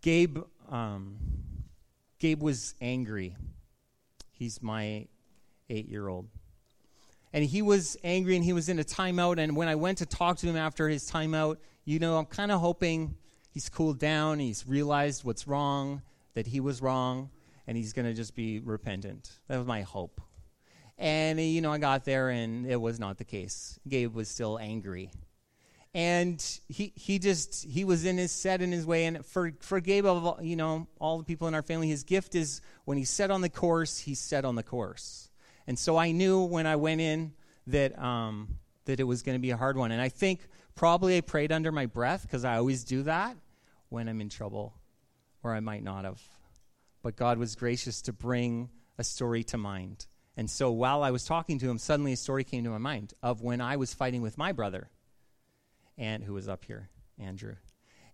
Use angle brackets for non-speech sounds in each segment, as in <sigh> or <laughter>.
Gabe, um, Gabe was angry. He's my eight year old. And he was angry and he was in a timeout. And when I went to talk to him after his timeout, you know, I'm kind of hoping he's cooled down, he's realized what's wrong, that he was wrong, and he's going to just be repentant. That was my hope. And, you know, I got there and it was not the case. Gabe was still angry. And he, he just, he was in his set in his way. And for, for Gabe, of you know, all the people in our family, his gift is when he's set on the course, he's set on the course. And so I knew when I went in that, um, that it was going to be a hard one. And I think probably I prayed under my breath because I always do that when I'm in trouble, or I might not have. But God was gracious to bring a story to mind. And so while I was talking to him, suddenly a story came to my mind of when I was fighting with my brother, and who was up here, Andrew.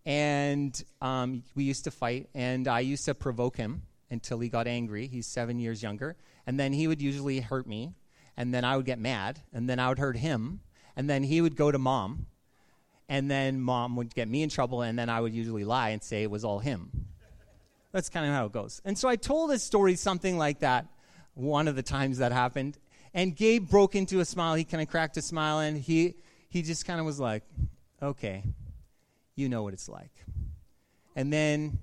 And um, we used to fight, and I used to provoke him until he got angry. He's seven years younger. And then he would usually hurt me, and then I would get mad, and then I would hurt him, and then he would go to mom, and then mom would get me in trouble, and then I would usually lie and say it was all him. That's kind of how it goes. And so I told this story something like that one of the times that happened. And Gabe broke into a smile. He kind of cracked a smile and he, he just kind of was like, okay, you know what it's like. And then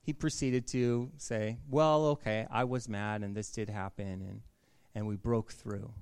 he proceeded to say, well, okay, I was mad and this did happen and, and we broke through.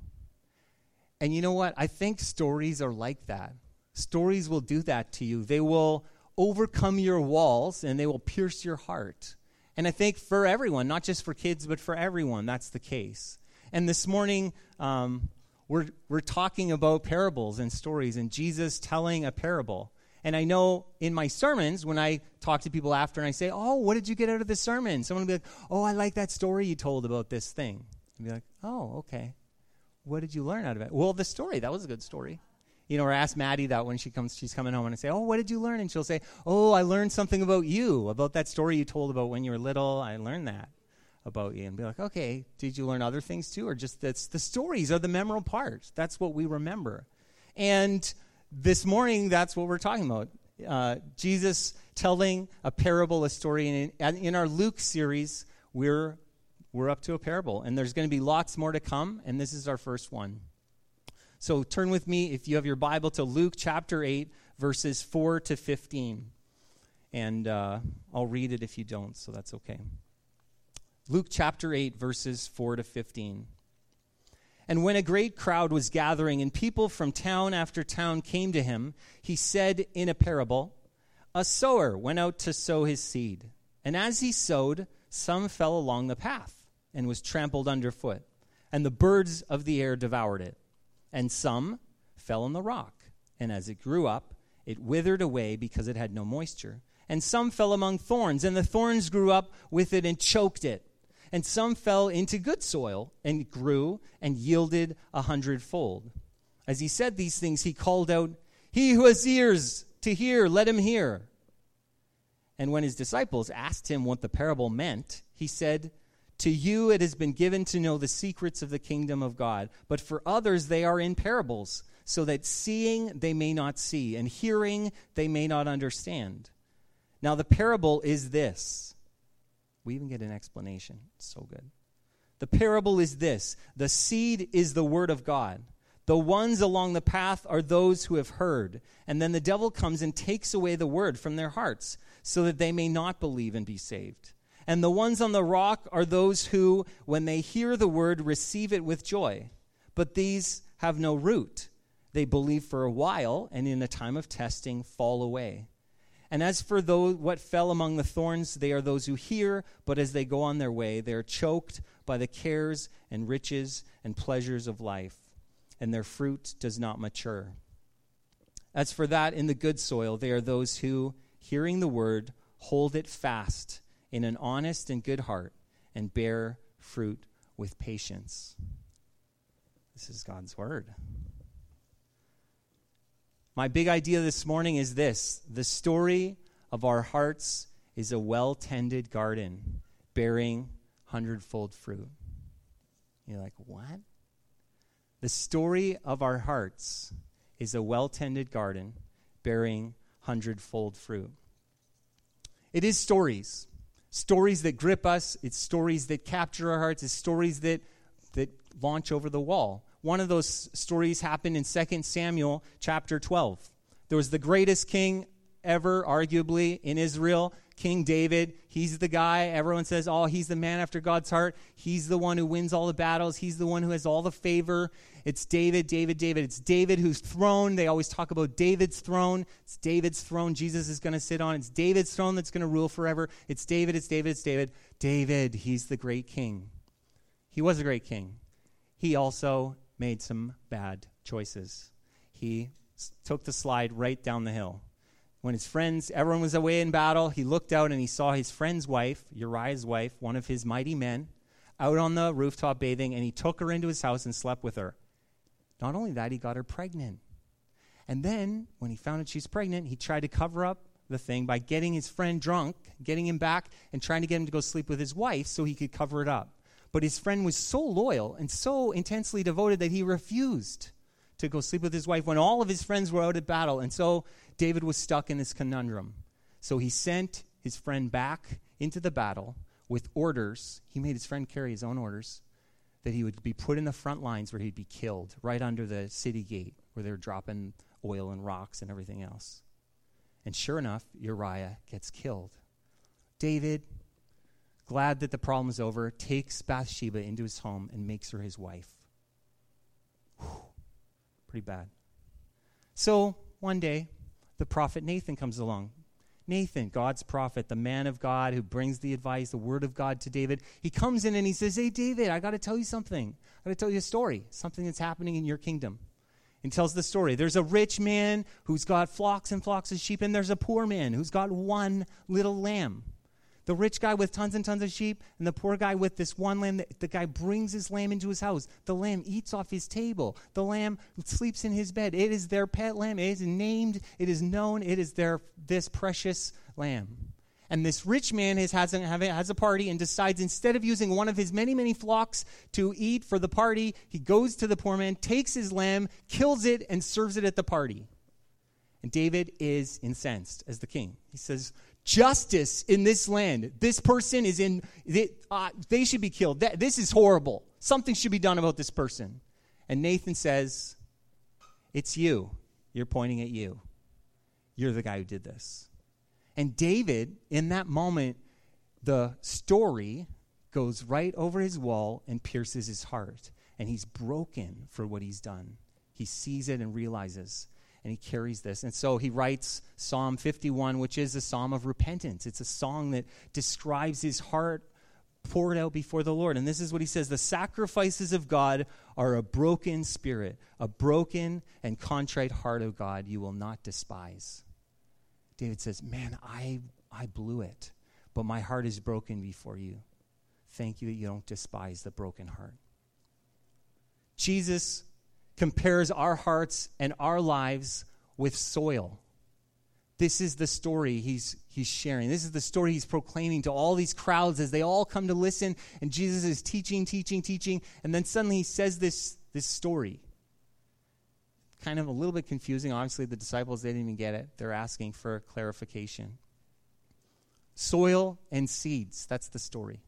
And you know what? I think stories are like that. Stories will do that to you. They will overcome your walls and they will pierce your heart. And I think for everyone, not just for kids, but for everyone, that's the case. And this morning, um, we're, we're talking about parables and stories and Jesus telling a parable. And I know in my sermons, when I talk to people after and I say, Oh, what did you get out of the sermon? Someone will be like, Oh, I like that story you told about this thing. And be like, Oh, okay. What did you learn out of it? Well, the story. That was a good story you know, or ask Maddie that when she comes, she's coming home, and I say, "Oh, what did you learn?" And she'll say, "Oh, I learned something about you, about that story you told about when you were little. I learned that about you." And be like, "Okay, did you learn other things too, or just that's the stories are the memorable parts? That's what we remember." And this morning, that's what we're talking about. Uh, Jesus telling a parable, a story, and in, in our Luke series, we're we're up to a parable, and there's going to be lots more to come, and this is our first one. So turn with me, if you have your Bible, to Luke chapter 8, verses 4 to 15. And uh, I'll read it if you don't, so that's okay. Luke chapter 8, verses 4 to 15. And when a great crowd was gathering and people from town after town came to him, he said in a parable, A sower went out to sow his seed. And as he sowed, some fell along the path and was trampled underfoot, and the birds of the air devoured it and some fell on the rock. And as it grew up, it withered away because it had no moisture. And some fell among thorns, and the thorns grew up with it and choked it. And some fell into good soil and grew and yielded a hundredfold. As he said these things, he called out, He who has ears to hear, let him hear. And when his disciples asked him what the parable meant, he said, to you it has been given to know the secrets of the kingdom of God, but for others they are in parables, so that seeing they may not see, and hearing they may not understand. Now the parable is this. We even get an explanation. It's so good. The parable is this the seed is the word of God. The ones along the path are those who have heard, and then the devil comes and takes away the word from their hearts, so that they may not believe and be saved. And the ones on the rock are those who, when they hear the word, receive it with joy. But these have no root. They believe for a while, and in a time of testing, fall away. And as for those, what fell among the thorns, they are those who hear, but as they go on their way, they are choked by the cares and riches and pleasures of life, and their fruit does not mature. As for that in the good soil, they are those who, hearing the word, hold it fast in an honest and good heart and bear fruit with patience. This is God's word. My big idea this morning is this the story of our hearts is a well tended garden bearing hundredfold fruit. You're like, what? The story of our hearts is a well tended garden bearing hundredfold fruit. It is stories. Stories that grip us, it's stories that capture our hearts, it's stories that, that launch over the wall. One of those stories happened in 2 Samuel chapter 12. There was the greatest king ever, arguably, in Israel, King David. He's the guy. Everyone says, oh, he's the man after God's heart. He's the one who wins all the battles. He's the one who has all the favor. It's David, David, David. It's David whose throne. They always talk about David's throne. It's David's throne Jesus is going to sit on. It's David's throne that's going to rule forever. It's David, it's David, it's David. David, he's the great king. He was a great king. He also made some bad choices. He took the slide right down the hill when his friends, everyone was away in battle, he looked out and he saw his friend's wife, Uriah's wife, one of his mighty men, out on the rooftop bathing, and he took her into his house and slept with her. Not only that, he got her pregnant. And then, when he found out she's pregnant, he tried to cover up the thing by getting his friend drunk, getting him back, and trying to get him to go sleep with his wife so he could cover it up. But his friend was so loyal and so intensely devoted that he refused to go sleep with his wife when all of his friends were out at battle. And so David was stuck in this conundrum. So he sent his friend back into the battle with orders. He made his friend carry his own orders that he would be put in the front lines where he'd be killed, right under the city gate where they're dropping oil and rocks and everything else. And sure enough, Uriah gets killed. David, glad that the problem is over, takes Bathsheba into his home and makes her his wife. Whew. Pretty bad. So one day, the prophet Nathan comes along. Nathan, God's prophet, the man of God who brings the advice, the word of God to David, he comes in and he says, Hey, David, I got to tell you something. I got to tell you a story, something that's happening in your kingdom. And tells the story. There's a rich man who's got flocks and flocks of sheep, and there's a poor man who's got one little lamb. The rich guy with tons and tons of sheep, and the poor guy with this one lamb. The, guy brings his lamb into his house. The lamb eats off his table. The lamb sleeps in his bed. It is their pet lamb. It is named. It is known. It is their this precious lamb. And this rich man has, has, has a party and decides instead of using one of his many, many flocks to eat for the party, he goes to the poor man, takes his lamb, kills it, and serves it at the party. And David is incensed as the king. He says, justice in this land. This person is in, they, uh, they should be killed. That, this is horrible. Something should be done about this person. And Nathan says, It's you. You're pointing at you. You're the guy who did this. And David, in that moment, the story goes right over his wall and pierces his heart. And he's broken for what he's done. He sees it and realizes and he carries this. And so he writes Psalm 51, which is a psalm of repentance. It's a song that describes his heart poured out before the Lord. And this is what he says The sacrifices of God are a broken spirit, a broken and contrite heart of God you will not despise. David says, Man, I, I blew it, but my heart is broken before you. Thank you that you don't despise the broken heart. Jesus compares our hearts and our lives with soil. This is the story he's, he's sharing. This is the story he's proclaiming to all these crowds as they all come to listen. And Jesus is teaching, teaching, teaching. And then suddenly he says this, this story. Kind of a little bit confusing. Obviously, the disciples, they didn't even get it. They're asking for clarification. Soil and seeds. That's the story.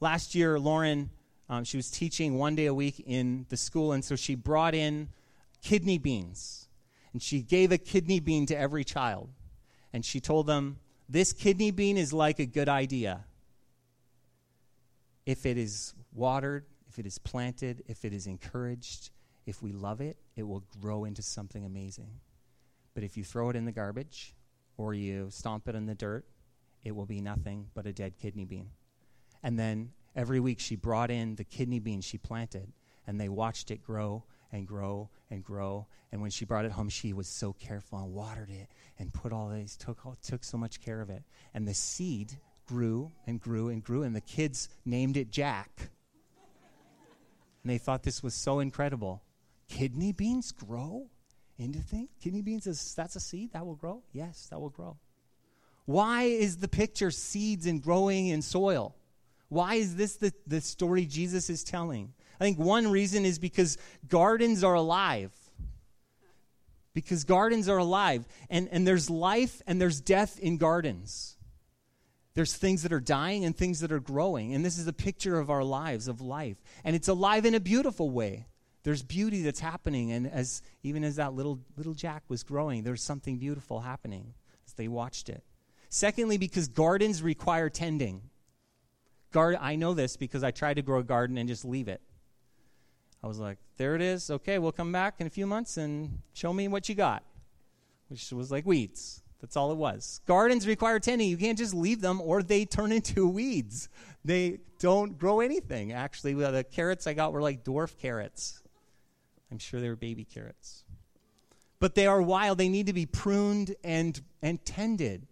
Last year, Lauren um, she was teaching one day a week in the school, and so she brought in kidney beans. And she gave a kidney bean to every child. And she told them, This kidney bean is like a good idea. If it is watered, if it is planted, if it is encouraged, if we love it, it will grow into something amazing. But if you throw it in the garbage or you stomp it in the dirt, it will be nothing but a dead kidney bean. And then Every week she brought in the kidney beans she planted, and they watched it grow and grow and grow. And when she brought it home, she was so careful and watered it and put all these, took, took so much care of it. And the seed grew and grew and grew, and the kids named it Jack. And they thought this was so incredible. Kidney beans grow into things? Kidney beans, is, that's a seed that will grow? Yes, that will grow. Why is the picture seeds and growing in soil? Why is this the, the story Jesus is telling? I think one reason is because gardens are alive. because gardens are alive. And, and there's life and there's death in gardens. There's things that are dying and things that are growing. And this is a picture of our lives, of life. And it's alive in a beautiful way. There's beauty that's happening. And as even as that little little Jack was growing, there's something beautiful happening as they watched it. Secondly, because gardens require tending. Guard, I know this because I tried to grow a garden and just leave it. I was like, there it is. Okay, we'll come back in a few months and show me what you got, which was like weeds. That's all it was. Gardens require tending. You can't just leave them or they turn into <laughs> weeds. They don't grow anything. Actually, the carrots I got were like dwarf carrots. I'm sure they were baby carrots. But they are wild. They need to be pruned and, and tended.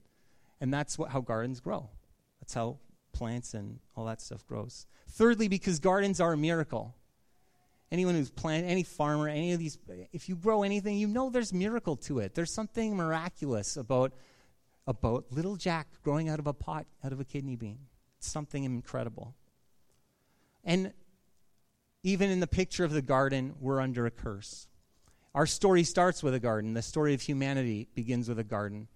And that's what, how gardens grow. That's how plants and all that stuff grows. Thirdly, because gardens are a miracle. Anyone who's planted, any farmer, any of these, if you grow anything, you know there's miracle to it. There's something miraculous about, about little Jack growing out of a pot, out of a kidney bean. It's something incredible. And even in the picture of the garden, we're under a curse. Our story starts with a garden. The story of humanity begins with a garden.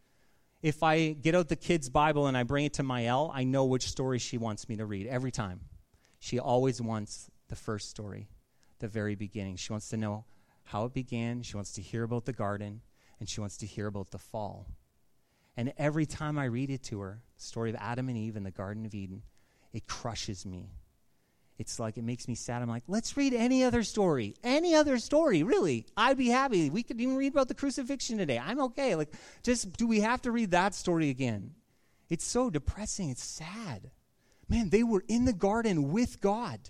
If I get out the kids' Bible and I bring it to Mael, I know which story she wants me to read every time. She always wants the first story, the very beginning. She wants to know how it began. She wants to hear about the garden, and she wants to hear about the fall. And every time I read it to her, the story of Adam and Eve in the Garden of Eden, it crushes me it's like it makes me sad. I'm like, let's read any other story. Any other story, really. I'd be happy. We could even read about the crucifixion today. I'm okay. Like, just do we have to read that story again? It's so depressing. It's sad. Man, they were in the garden with God.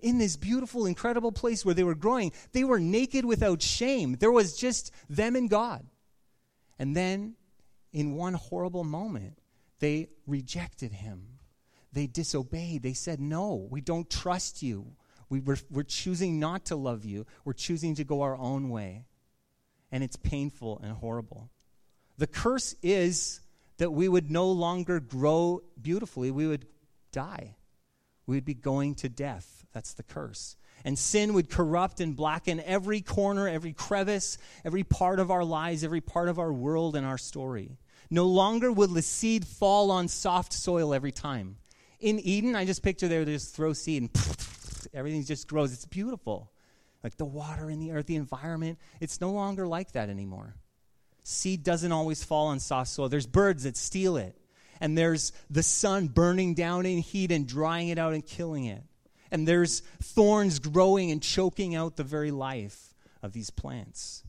In this beautiful, incredible place where they were growing, they were naked without shame. There was just them and God. And then, in one horrible moment, they rejected him they disobeyed. They said, No, we don't trust you. We, we're, we're choosing not to love you. We're choosing to go our own way. And it's painful and horrible. The curse is that we would no longer grow beautifully, we would die. We would be going to death. That's the curse. And sin would corrupt and blacken every corner, every crevice, every part of our lives, every part of our world and our story. No longer would the seed fall on soft soil every time in Eden, I just picture there, they just throw seed and <laughs> everything just grows. It's beautiful. Like the water in the earth, the environment. It's no longer like that anymore. Seed doesn't always fall on soft soil. There's birds that steal it. And there's the sun burning down in heat and drying it out and killing it. And there's thorns growing and choking out the very life of these plants.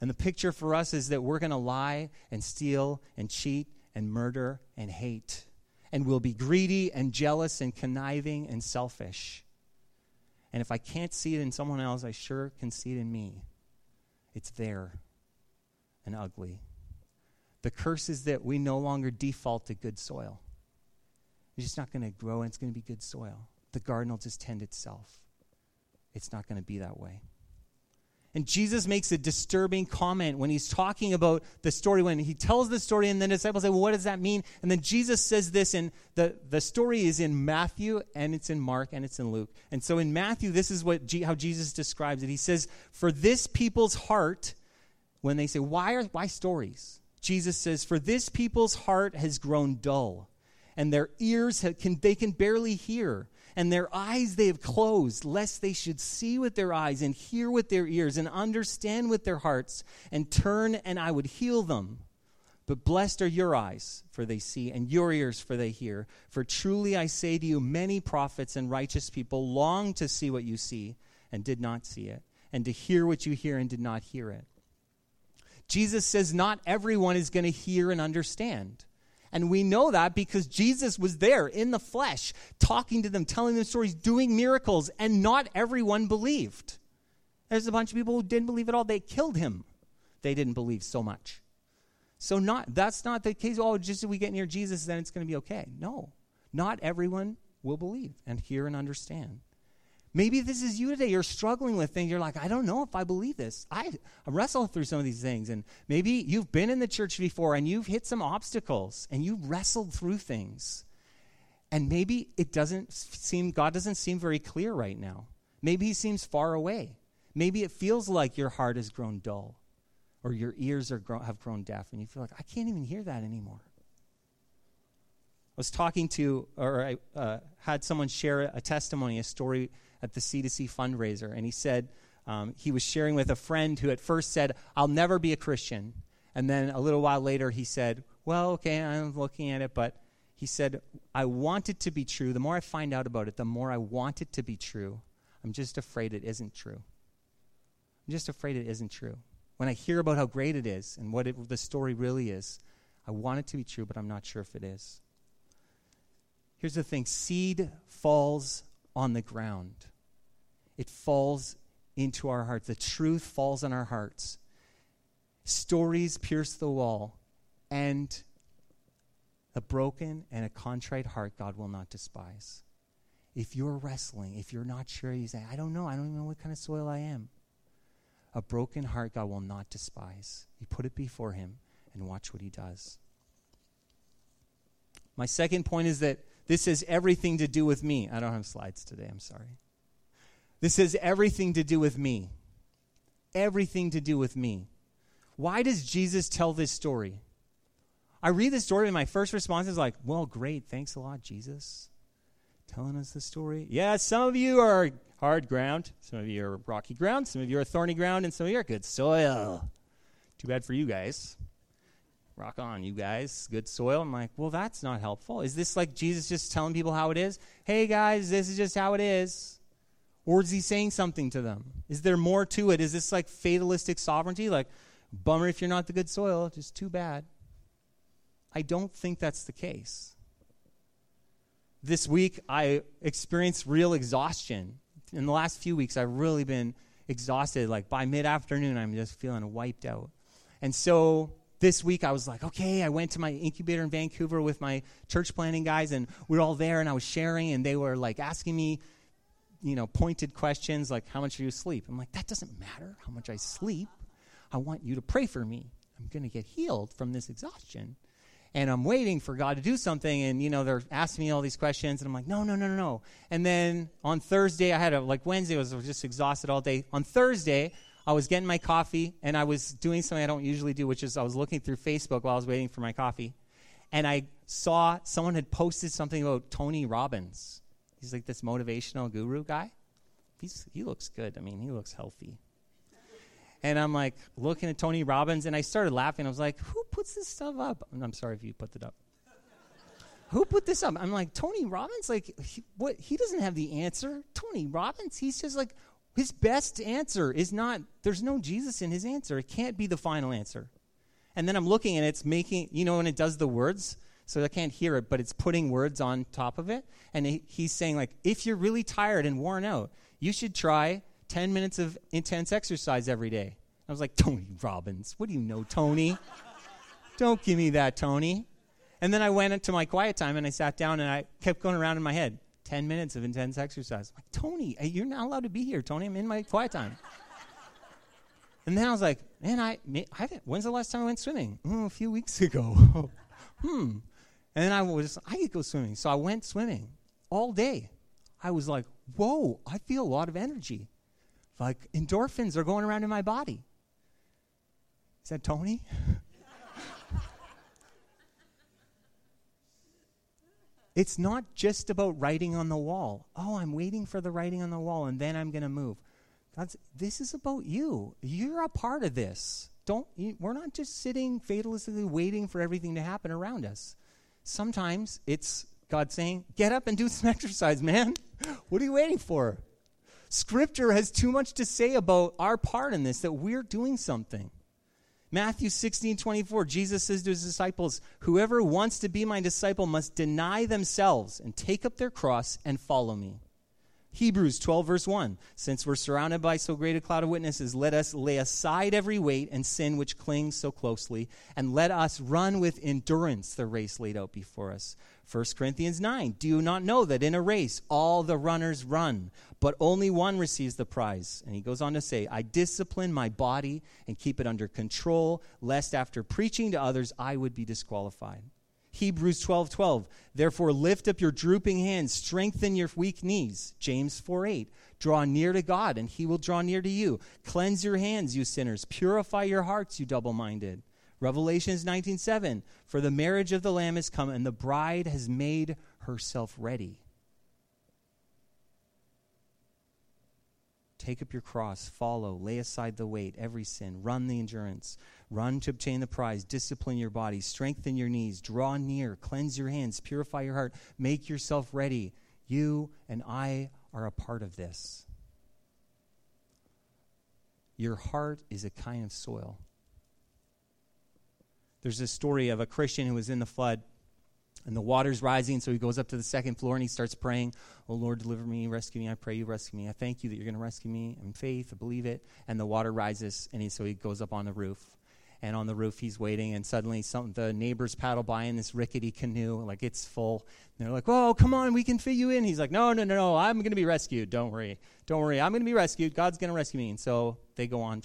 And the picture for us is that we're going to lie and steal and cheat and murder and hate and will be greedy and jealous and conniving and selfish. And if I can't see it in someone else, I sure can see it in me. It's there and ugly. The curse is that we no longer default to good soil. It's just not going to grow and it's going to be good soil. The garden will just tend itself. It's not going to be that way. And Jesus makes a disturbing comment when he's talking about the story, when he tells the story, and the disciples say, Well, what does that mean? And then Jesus says this, and the, the story is in Matthew, and it's in Mark, and it's in Luke. And so in Matthew, this is what how Jesus describes it. He says, For this people's heart, when they say, Why, are, why stories? Jesus says, For this people's heart has grown dull, and their ears have, can, they can barely hear and their eyes they have closed, lest they should see with their eyes and hear with their ears and understand with their hearts and turn and I would heal them. But blessed are your eyes, for they see, and your ears, for they hear. For truly I say to you, many prophets and righteous people long to see what you see and did not see it, and to hear what you hear and did not hear it. Jesus says not everyone is going to hear and understand. And we know that because Jesus was there in the flesh, talking to them, telling them stories, doing miracles, and not everyone believed. There's a bunch of people who didn't believe at all. They killed him. They didn't believe so much. So not that's not the case. Oh, just if we get near Jesus, then it's going to be okay. No, not everyone will believe and hear and understand. Maybe this is you today. You're struggling with things. You're like, I don't know if I believe this. I, wrestle through some of these things. And maybe you've been in the church before and you've hit some obstacles and you've wrestled through things. And maybe it doesn't seem, God doesn't seem very clear right now. Maybe He seems far away. Maybe it feels like your heart has grown dull. or your ears are have grown deaf and you feel like, I can't even hear that anymore. I was talking to, or I uh, had someone share a testimony, a story at the C2C fundraiser, and he said um, he was sharing with a friend who at first said, I'll never be a Christian. And then a little while later, he said, Well, okay, I'm looking at it, but he said, I want it to be true. The more I find out about it, the more I want it to be true. I'm just afraid it isn't true. I'm just afraid it isn't true. When I hear about how great it is and what it, the story really is, I want it to be true, but I'm not sure if it is. Here's the thing seed falls on the ground, it falls into our hearts. The truth falls on our hearts. Stories pierce the wall, and a broken and a contrite heart God will not despise. If you're wrestling, if you're not sure, you say, I don't know, I don't even know what kind of soil I am. A broken heart God will not despise. You put it before Him and watch what He does. My second point is that this has everything to do with me. I don't have slides today, I'm sorry. This has everything to do with me. Everything to do with me. Why does Jesus tell this story? I read the story, and my first response is like, well, great. Thanks a lot, Jesus. Telling us the story. Yeah, some of you are hard ground, some of you are rocky ground, some of you are thorny ground, and some of you are good soil. Too bad for you guys. Rock on, you guys. Good soil. I'm like, well, that's not helpful. Is this like Jesus just telling people how it is? Hey, guys, this is just how it is. Or is he saying something to them? Is there more to it? Is this like fatalistic sovereignty? Like, bummer if you're not the good soil, just too bad. I don't think that's the case. This week, I experienced real exhaustion. In the last few weeks, I've really been exhausted. Like by mid afternoon, I'm just feeling wiped out. And so this week I was like, okay, I went to my incubator in Vancouver with my church planning guys, and we are all there, and I was sharing, and they were like asking me you know, pointed questions like, How much do you sleep? I'm like, That doesn't matter how much I sleep. I want you to pray for me. I'm going to get healed from this exhaustion. And I'm waiting for God to do something. And, you know, they're asking me all these questions. And I'm like, No, no, no, no, no. And then on Thursday, I had a, like, Wednesday was, just exhausted all day. On Thursday, I was getting my coffee and I was doing something I don't usually do, which is I was looking through Facebook while I was waiting for my coffee. And I saw someone had posted something about Tony Robbins. He's like this motivational guru guy. He's, he looks good. I mean, he looks healthy. And I'm like looking at Tony Robbins, and I started laughing. I was like, who puts this stuff up? I'm sorry if you put it up. who put this up? I'm like, Tony Robbins? Like, he, what? He doesn't have the answer. Tony Robbins? He's just like, his best answer is not, there's no Jesus in his answer. It can't be the final answer. And then I'm looking and it's making, you know, when it does the words, so I can't hear it, but it's putting words on top of it. And he, he's saying, like, if you're really tired and worn out, you should try 10 minutes of intense exercise every day. I was like, Tony Robbins, what do you know, Tony? <laughs> Don't give me that, Tony. And then I went into my quiet time and I sat down and I kept going around in my head 10 minutes of intense exercise. I'm like, Tony, you're not allowed to be here, Tony. I'm in my quiet time. <laughs> and then I was like, man, I, I when's the last time I went swimming? Oh, a few weeks ago. <laughs> hmm. And then I was, I could go swimming. So I went swimming all day. I was like, whoa, I feel a lot of energy. Like endorphins are going around in my body. Is that Tony? <laughs> it's not just about writing on the wall. Oh, I'm waiting for the writing on the wall and then I'm going to move. That's, this is about you. You're a part of this. Don't, you, we're not just sitting fatalistically waiting for everything to happen around us. Sometimes it's God saying, Get up and do some <laughs> exercise, man. What are you waiting for? Scripture has too much to say about our part in this, that we're doing something. Matthew 16, 24, Jesus says to his disciples, Whoever wants to be my disciple must deny themselves and take up their cross and follow me. Hebrews 12, verse 1. Since we're surrounded by so great a cloud of witnesses, let us lay aside every weight and sin which clings so closely, and let us run with endurance the race laid out before us. 1 Corinthians 9. Do you not know that in a race all the runners run, but only one receives the prize? And he goes on to say, I discipline my body and keep it under control, lest after preaching to others I would be disqualified. Hebrews 12 12. Therefore, lift up your drooping hands, strengthen your weak knees. James 4 8. Draw near to God, and he will draw near to you. Cleanse your hands, you sinners. Purify your hearts, you double minded. Revelations 19 7. For the marriage of the Lamb has come, and the bride has made herself ready. Take up your cross, follow, lay aside the weight, every sin, run the endurance, run to obtain the prize, discipline your body, strengthen your knees, draw near, cleanse your hands, purify your heart, make yourself ready. You and I are a part of this. Your heart is a kind of soil. There's a story of a Christian who was in the flood and the water's rising, so he goes up to the second floor and he starts praying, Oh Lord, deliver me, rescue me. I pray you rescue me. I thank you that you're going to rescue me. In faith, I believe it. And the water rises, and he, so he goes up on the roof. And on the roof, he's waiting, and suddenly some, the neighbors paddle by in this rickety canoe, like it's full. And they're like, whoa come on, we can fit you in. He's like, No, no, no, no, I'm going to be rescued. Don't worry. Don't worry. I'm going to be rescued. God's going to rescue me. And so they go on.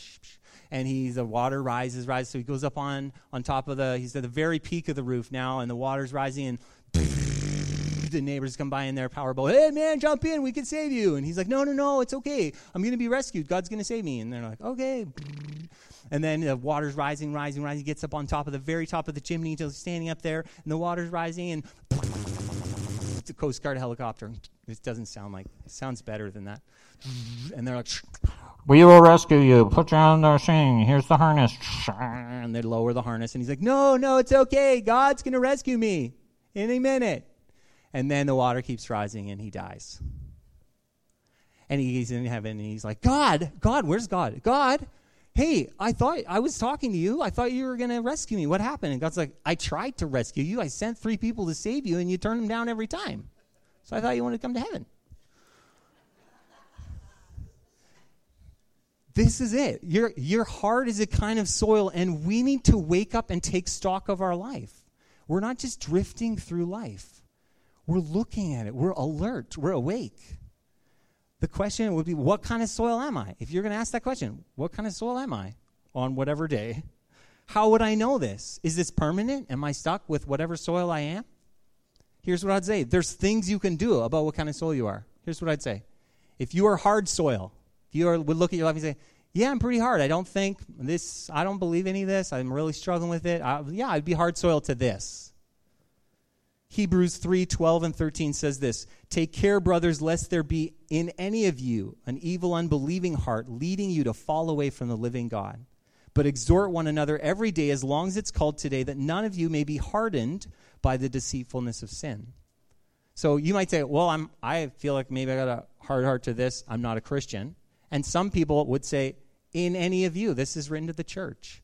And he's the water rises, rises. So he goes up on, on top of the, he's at the very peak of the roof now, and the water's rising, and <laughs> the neighbors come by in their powerboat. Hey, man, jump in. We can save you. And he's like, no, no, no, it's okay. I'm going to be rescued. God's going to save me. And they're like, okay. And then the water's rising, rising, rising. He gets up on top of the very top of the chimney until he's standing up there. And the water's rising. And it's a Coast Guard helicopter. It doesn't sound like, it sounds better than that. And they're like, we will rescue you. Put you on the thing. Here's the harness. And they lower the harness. And he's like, no, no, it's okay. God's going to rescue me any minute. And then the water keeps rising and he dies. And he's in heaven and he's like, God, God, where's God? God, hey, I thought I was talking to you. I thought you were going to rescue me. What happened? And God's like, I tried to rescue you. I sent three people to save you and you turned them down every time. So I thought you wanted to come to heaven. this is it. Your, your heart is a kind of soil, and we need to wake up and take stock of our life. We're not just drifting through life, we're looking at it, we're alert, we're awake. The question would be, what kind of soil am I? If you're going to ask that question, what kind of soil am I on whatever day? How would I know this? Is this permanent? Am I stuck with whatever soil I am? Here's what I'd say there's things you can do about what kind of soil you are. Here's what I'd say. If you are hard soil, if you are, would look at your life and say, yeah, I'm pretty hard. I don't think this, I don't believe any of this. I'm really struggling with it. I, yeah, I'd be hard soil to this. Hebrews 3 12 and 13 says this Take care, brothers, lest there be in any of you an evil, unbelieving heart leading you to fall away from the living God. But exhort one another every day, as long as it's called today, that none of you may be hardened by the deceitfulness of sin. So you might say, Well, I'm, I feel like maybe I got a hard heart to this. I'm not a Christian. And some people would say, in any of you, this is written to the church.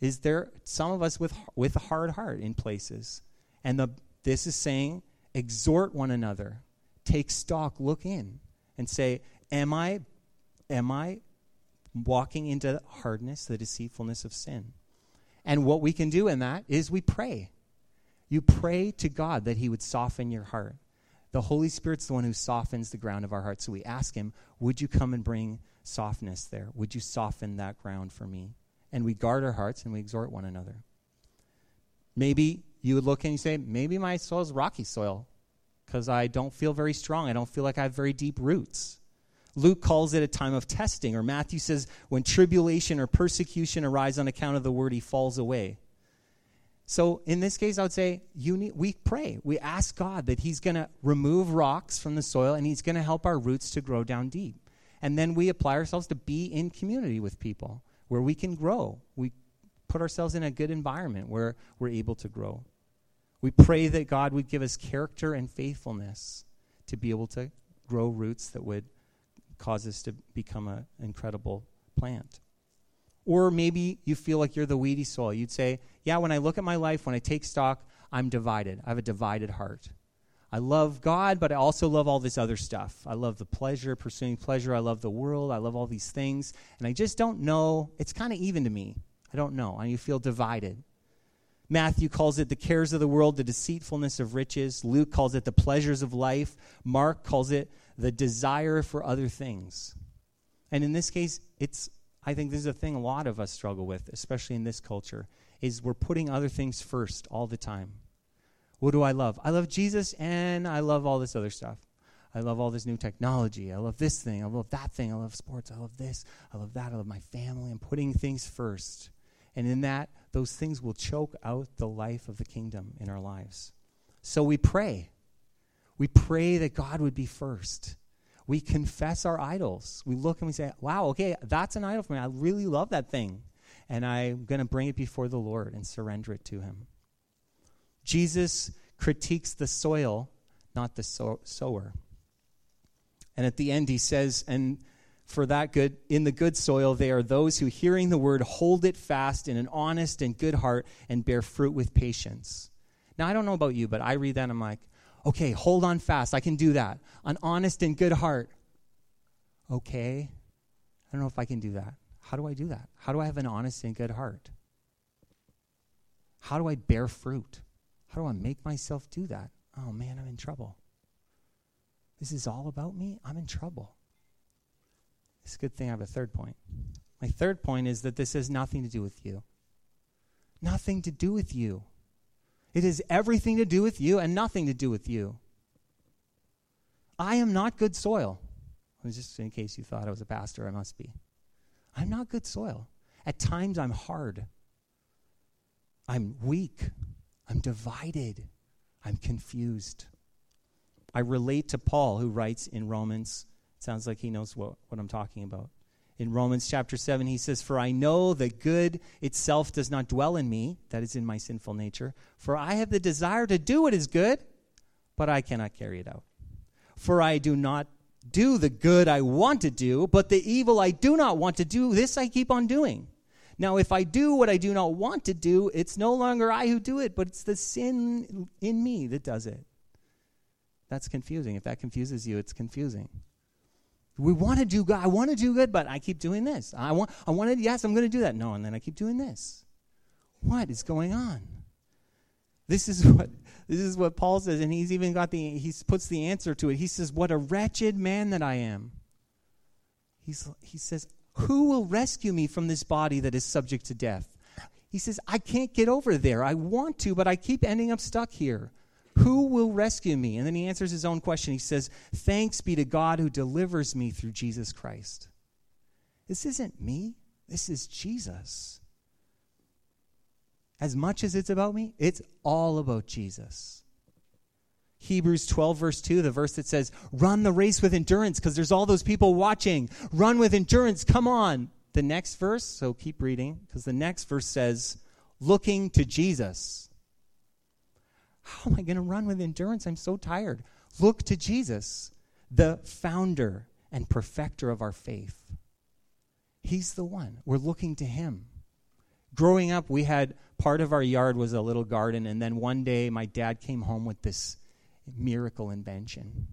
Is there some of us with, with a hard heart in places? And the, this is saying, exhort one another, take stock, look in, and say, Am I, am I walking into hardness, the deceitfulness of sin? And what we can do in that is we pray. You pray to God that He would soften your heart. The Holy Spirit's the one who softens the ground of our hearts. So we ask Him, Would you come and bring softness there? Would you soften that ground for me? And we guard our hearts and we exhort one another. Maybe you would look and you say, Maybe my soil is rocky soil because I don't feel very strong. I don't feel like I have very deep roots. Luke calls it a time of testing, or Matthew says, when tribulation or persecution arise on account of the word, he falls away. So in this case, I would say need, we pray. We ask God that He's going to remove rocks from the soil and He's going to help our roots to grow down deep. And then we apply ourselves to be in community with people where we can grow. We put ourselves in a good environment where we're able to grow. We pray that God would give us character and faithfulness to be able to grow roots that would cause us to become an incredible plant. Or maybe you feel like you're the weedy soil. You'd say, Yeah, when I look at my life, when I take stock, I'm divided. I have a divided heart. I love God, but I also love all this other stuff. I love the pleasure, pursuing pleasure. I love the world. I love all these things. And I just don't know. It's kind of even to me. I don't know. And you feel divided. Matthew calls it the cares of the world, the deceitfulness of riches. Luke calls it the pleasures of life. Mark calls it the desire for other things. And in this case, it's I think this is a thing a lot of us struggle with, especially in this culture, is we're putting other things first all the time. What do I love? I love Jesus and I love all this other stuff. I love all this new technology. I love this thing. I love that thing. I love sports. I love this. I love that. I love my family. I'm putting things first. And in that, those things will choke out the life of the kingdom in our lives. So we pray. We pray that God would be first. We confess our idols. We look and we say, wow, okay, that's an idol for me. I really love that thing. And I'm going to bring it before the Lord and surrender it to Him. Jesus critiques the soil, not the sow- sower. And at the end, he says, and for that good, in the good soil, they are those who, hearing the word, hold it fast in an honest and good heart and bear fruit with patience. Now, I don't know about you, but I read that and I'm like, okay, hold on fast. I can do that. An honest and good heart. Okay. I don't know if I can do that. How do I do that? How do I have an honest and good heart? How do I bear fruit? How do I make myself do that? Oh man, I'm in trouble. This is all about me? I'm in trouble. It's a good thing I have a third point. My third point is that this has nothing to do with you. Nothing to do with you. It has everything to do with you and nothing to do with you. I am not good soil. Just in case you thought I was a pastor, I must be. I'm not good soil. At times, I'm hard. I'm weak. I'm divided. I'm confused. I relate to Paul, who writes in Romans, sounds like he knows what, what I'm talking about. In Romans chapter 7, he says, For I know that good itself does not dwell in me, that is in my sinful nature. For I have the desire to do what is good, but I cannot carry it out. For I do not do the good I want to do, but the evil I do not want to do, this I keep on doing. Now, if I do what I do not want to do, it's no longer I who do it, but it's the sin in me that does it. That's confusing. If that confuses you, it's confusing. We want to do good. I want to do good, but I keep doing this. I want. I wanted. Yes, I'm going to do that. No, and then I keep doing this. What is going on? This is <laughs> what this is what Paul says, and he's even got the he puts the answer to it. He says, "What a wretched man that I am." He's he says, "Who will rescue me from this body that is subject to death?" He says, "I can't get over there. I want to, but I keep ending up stuck here." Who will rescue me? And then he answers his own question. He says, Thanks be to God who delivers me through Jesus Christ. This isn't me, this is Jesus. As much as it's about me, it's all about Jesus. Hebrews 12, verse 2, the verse that says, Run the race with endurance, because there's all those people watching. Run with endurance, come on. The next verse, so keep reading, because the next verse says, Looking to Jesus. How am I going to run with endurance? I'm so tired. Look to Jesus, the founder and perfecter of our faith. He's the one. We're looking to him. Growing up, we had part of our yard was a little garden, and then one day my dad came home with this miracle invention.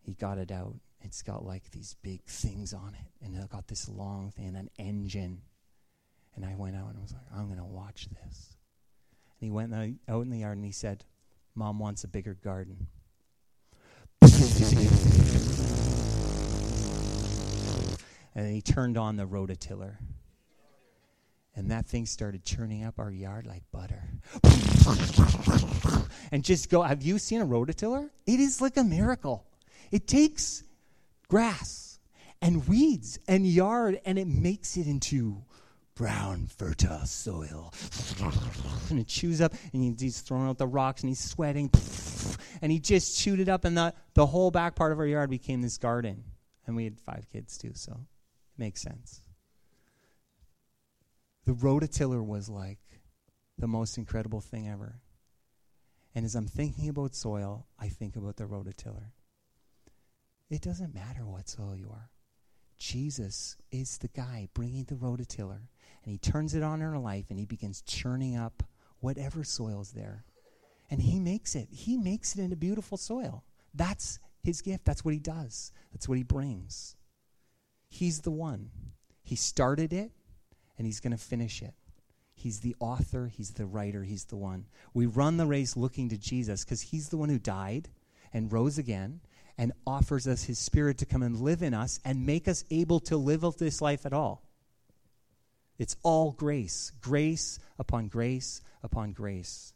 He got it out. It's got like these big things on it, and it got this long thing, an engine. And I went out and was like, I'm going to watch this. And he went out in the yard and he said, Mom wants a bigger garden. <laughs> and he turned on the rototiller. And that thing started churning up our yard like butter. <laughs> and just go, have you seen a rototiller? It is like a miracle. It takes grass and weeds and yard and it makes it into brown, fertile soil. <laughs> and it chews up, and he's throwing out the rocks, and he's sweating. <laughs> And he just chewed it up, and the, the whole back part of our yard became this garden. And we had five kids, too, so it makes sense. The rototiller was like the most incredible thing ever. And as I'm thinking about soil, I think about the rototiller. It doesn't matter what soil you are. Jesus is the guy bringing the rototiller and he turns it on in our life and he begins churning up whatever soil's there. And he makes it. He makes it into beautiful soil. That's his gift. That's what he does. That's what he brings. He's the one. He started it and he's going to finish it. He's the author, he's the writer, he's the one. We run the race looking to Jesus because he's the one who died and rose again and offers us his spirit to come and live in us and make us able to live this life at all. It's all grace, grace upon grace upon grace.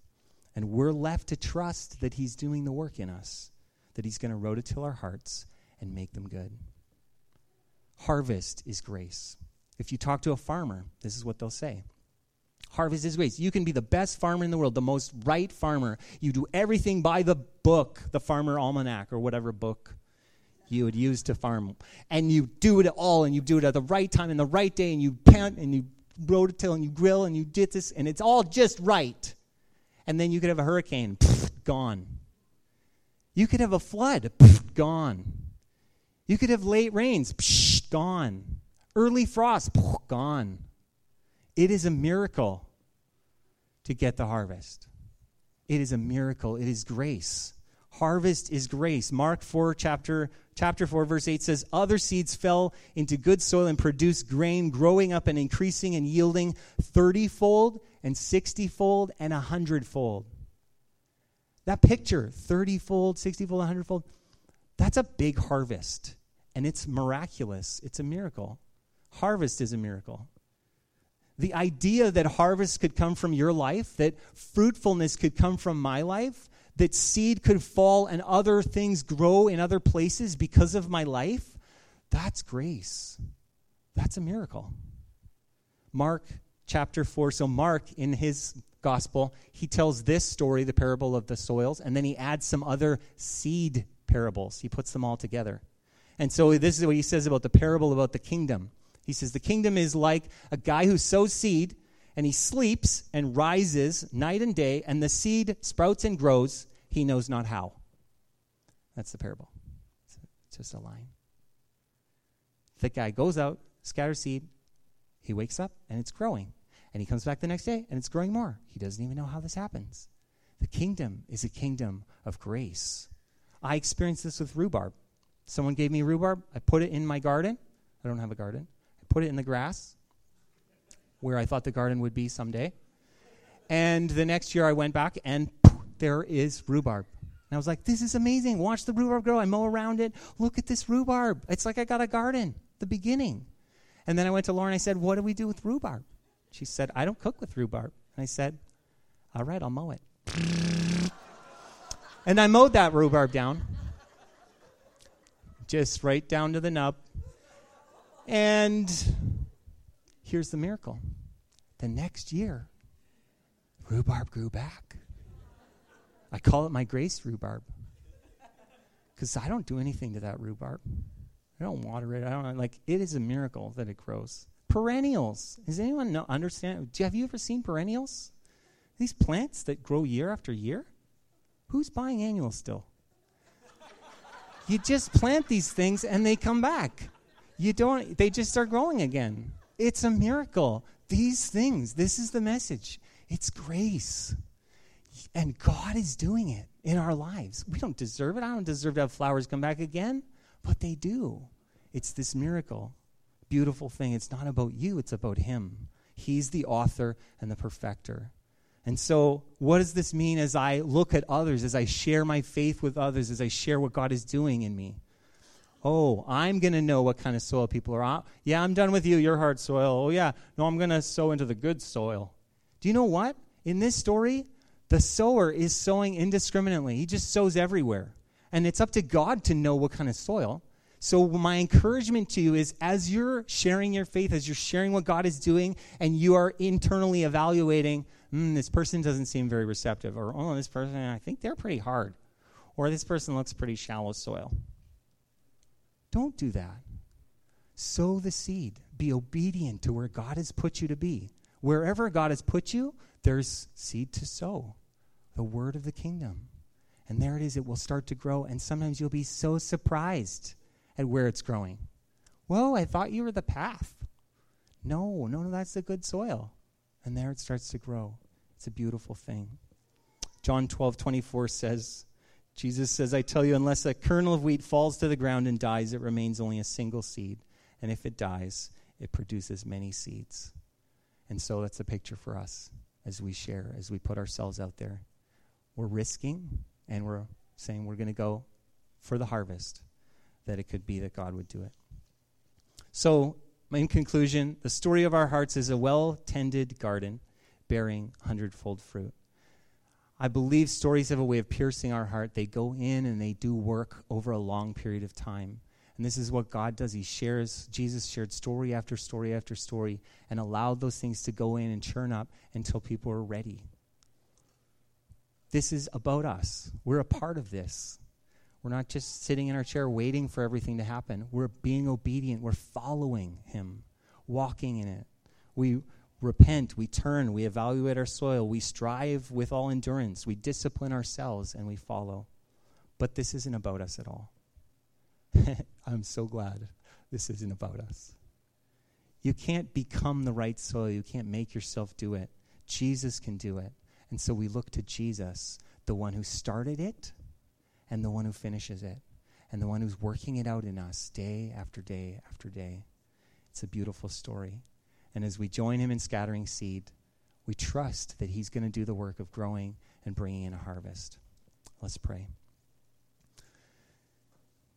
And we're left to trust that He's doing the work in us, that He's going to rototill our hearts and make them good. Harvest is grace. If you talk to a farmer, this is what they'll say Harvest is grace. You can be the best farmer in the world, the most right farmer. You do everything by the book, the farmer almanac, or whatever book you would use to farm. And you do it all, and you do it at the right time, and the right day, and you pant, and you rototill, and you grill, and you did this, and it's all just right. And then you could have a hurricane, pff, gone. You could have a flood, pff, gone. You could have late rains, psh, gone. Early frost, gone. It is a miracle to get the harvest. It is a miracle. It is grace. Harvest is grace. Mark 4, chapter, chapter 4, verse 8 says, Other seeds fell into good soil and produced grain, growing up and increasing and yielding 30 fold and 60 fold and 100 fold. That picture, 30 fold, 60 fold, 100 fold, that's a big harvest. And it's miraculous. It's a miracle. Harvest is a miracle the idea that harvest could come from your life, that fruitfulness could come from my life, that seed could fall and other things grow in other places because of my life, that's grace. That's a miracle. Mark chapter 4. So, Mark, in his gospel, he tells this story, the parable of the soils, and then he adds some other seed parables. He puts them all together. And so, this is what he says about the parable about the kingdom. He says the kingdom is like a guy who sows seed and he sleeps and rises night and day, and the seed sprouts and grows, he knows not how. That's the parable. It's just a line. The guy goes out, scatters seed, he wakes up, and it's growing. And he comes back the next day, and it's growing more. He doesn't even know how this happens. The kingdom is a kingdom of grace. I experienced this with rhubarb. Someone gave me rhubarb. I put it in my garden. I don't have a garden put it in the grass where I thought the garden would be someday. And the next year I went back and there is rhubarb. And I was like, this is amazing. Watch the rhubarb grow. I mow around it. Look at this rhubarb. It's like I got a garden, the beginning. And then I went to Lauren. I said, what do we do with rhubarb? She said, I don't cook with rhubarb. And I said, all right, I'll mow it. and I mowed that rhubarb down, just right down to the nub. And here's the miracle the next year, rhubarb grew back. I call it my grace rhubarb because I don't do anything to that rhubarb. I don't water it. I don't like. It is a miracle that it grows. Perennials. Does anyone know, understand? Have you ever seen perennials? These plants that grow year after year. Who's buying annuals still? you just plant these things and they come back you don't they just start growing again. It's a miracle. These things this is the message. It's grace. And god is doing it in our lives. We don't deserve it. I don't deserve to have flowers come back again but they do. It's this miracle. Beautiful thing. It's not about you. It's about him. He's the author and the perfecter. And so, what does this mean as I look at others, as I share my faith with others, as I share what God is doing in me? Oh, I'm going to know what kind of soil people are on. Yeah, I'm done with you. You're hard soil. Oh, yeah. No, I'm going to sow into the good soil. Do you know what? In this story, the sower is sowing indiscriminately. He just sows everywhere. And it's up to God to know what kind of soil. So, my encouragement to you is as you're sharing your faith, as you're sharing what God is doing, and you are internally evaluating, mm, this person doesn't seem very receptive, or oh, this person, I think they're pretty hard, or this person looks pretty shallow soil. Don't do that. Sow the seed. Be obedient to where God has put you to be. Wherever God has put you, there's seed to sow the word of the kingdom. And there it is, it will start to grow. And sometimes you'll be so surprised at where it's growing. Whoa, I thought you were the path. No, no, no, that's the good soil. And there it starts to grow. It's a beautiful thing. John 12, 24 says, Jesus says, I tell you, unless a kernel of wheat falls to the ground and dies, it remains only a single seed. And if it dies, it produces many seeds. And so that's a picture for us as we share, as we put ourselves out there. We're risking and we're saying we're going to go for the harvest, that it could be that God would do it. So, in conclusion, the story of our hearts is a well tended garden bearing hundredfold fruit. I believe stories have a way of piercing our heart. They go in and they do work over a long period of time. And this is what God does. He shares, Jesus shared story after story after story and allowed those things to go in and churn up until people are ready. This is about us. We're a part of this. We're not just sitting in our chair waiting for everything to happen. We're being obedient. We're following Him, walking in it. We repent, we turn, we evaluate our soil, we strive with all endurance, we discipline ourselves, and we follow. But this isn't about us at all. <laughs> I'm so glad this isn't about us. You can't become the right soil, you can't make yourself do it. Jesus can do it. And so we look to Jesus, the one who started it and the one who finishes it, and the one who's working it out in us day after day after day. It's a beautiful story. And as we join him in scattering seed, we trust that he's going to do the work of growing and bringing in a harvest. Let's pray.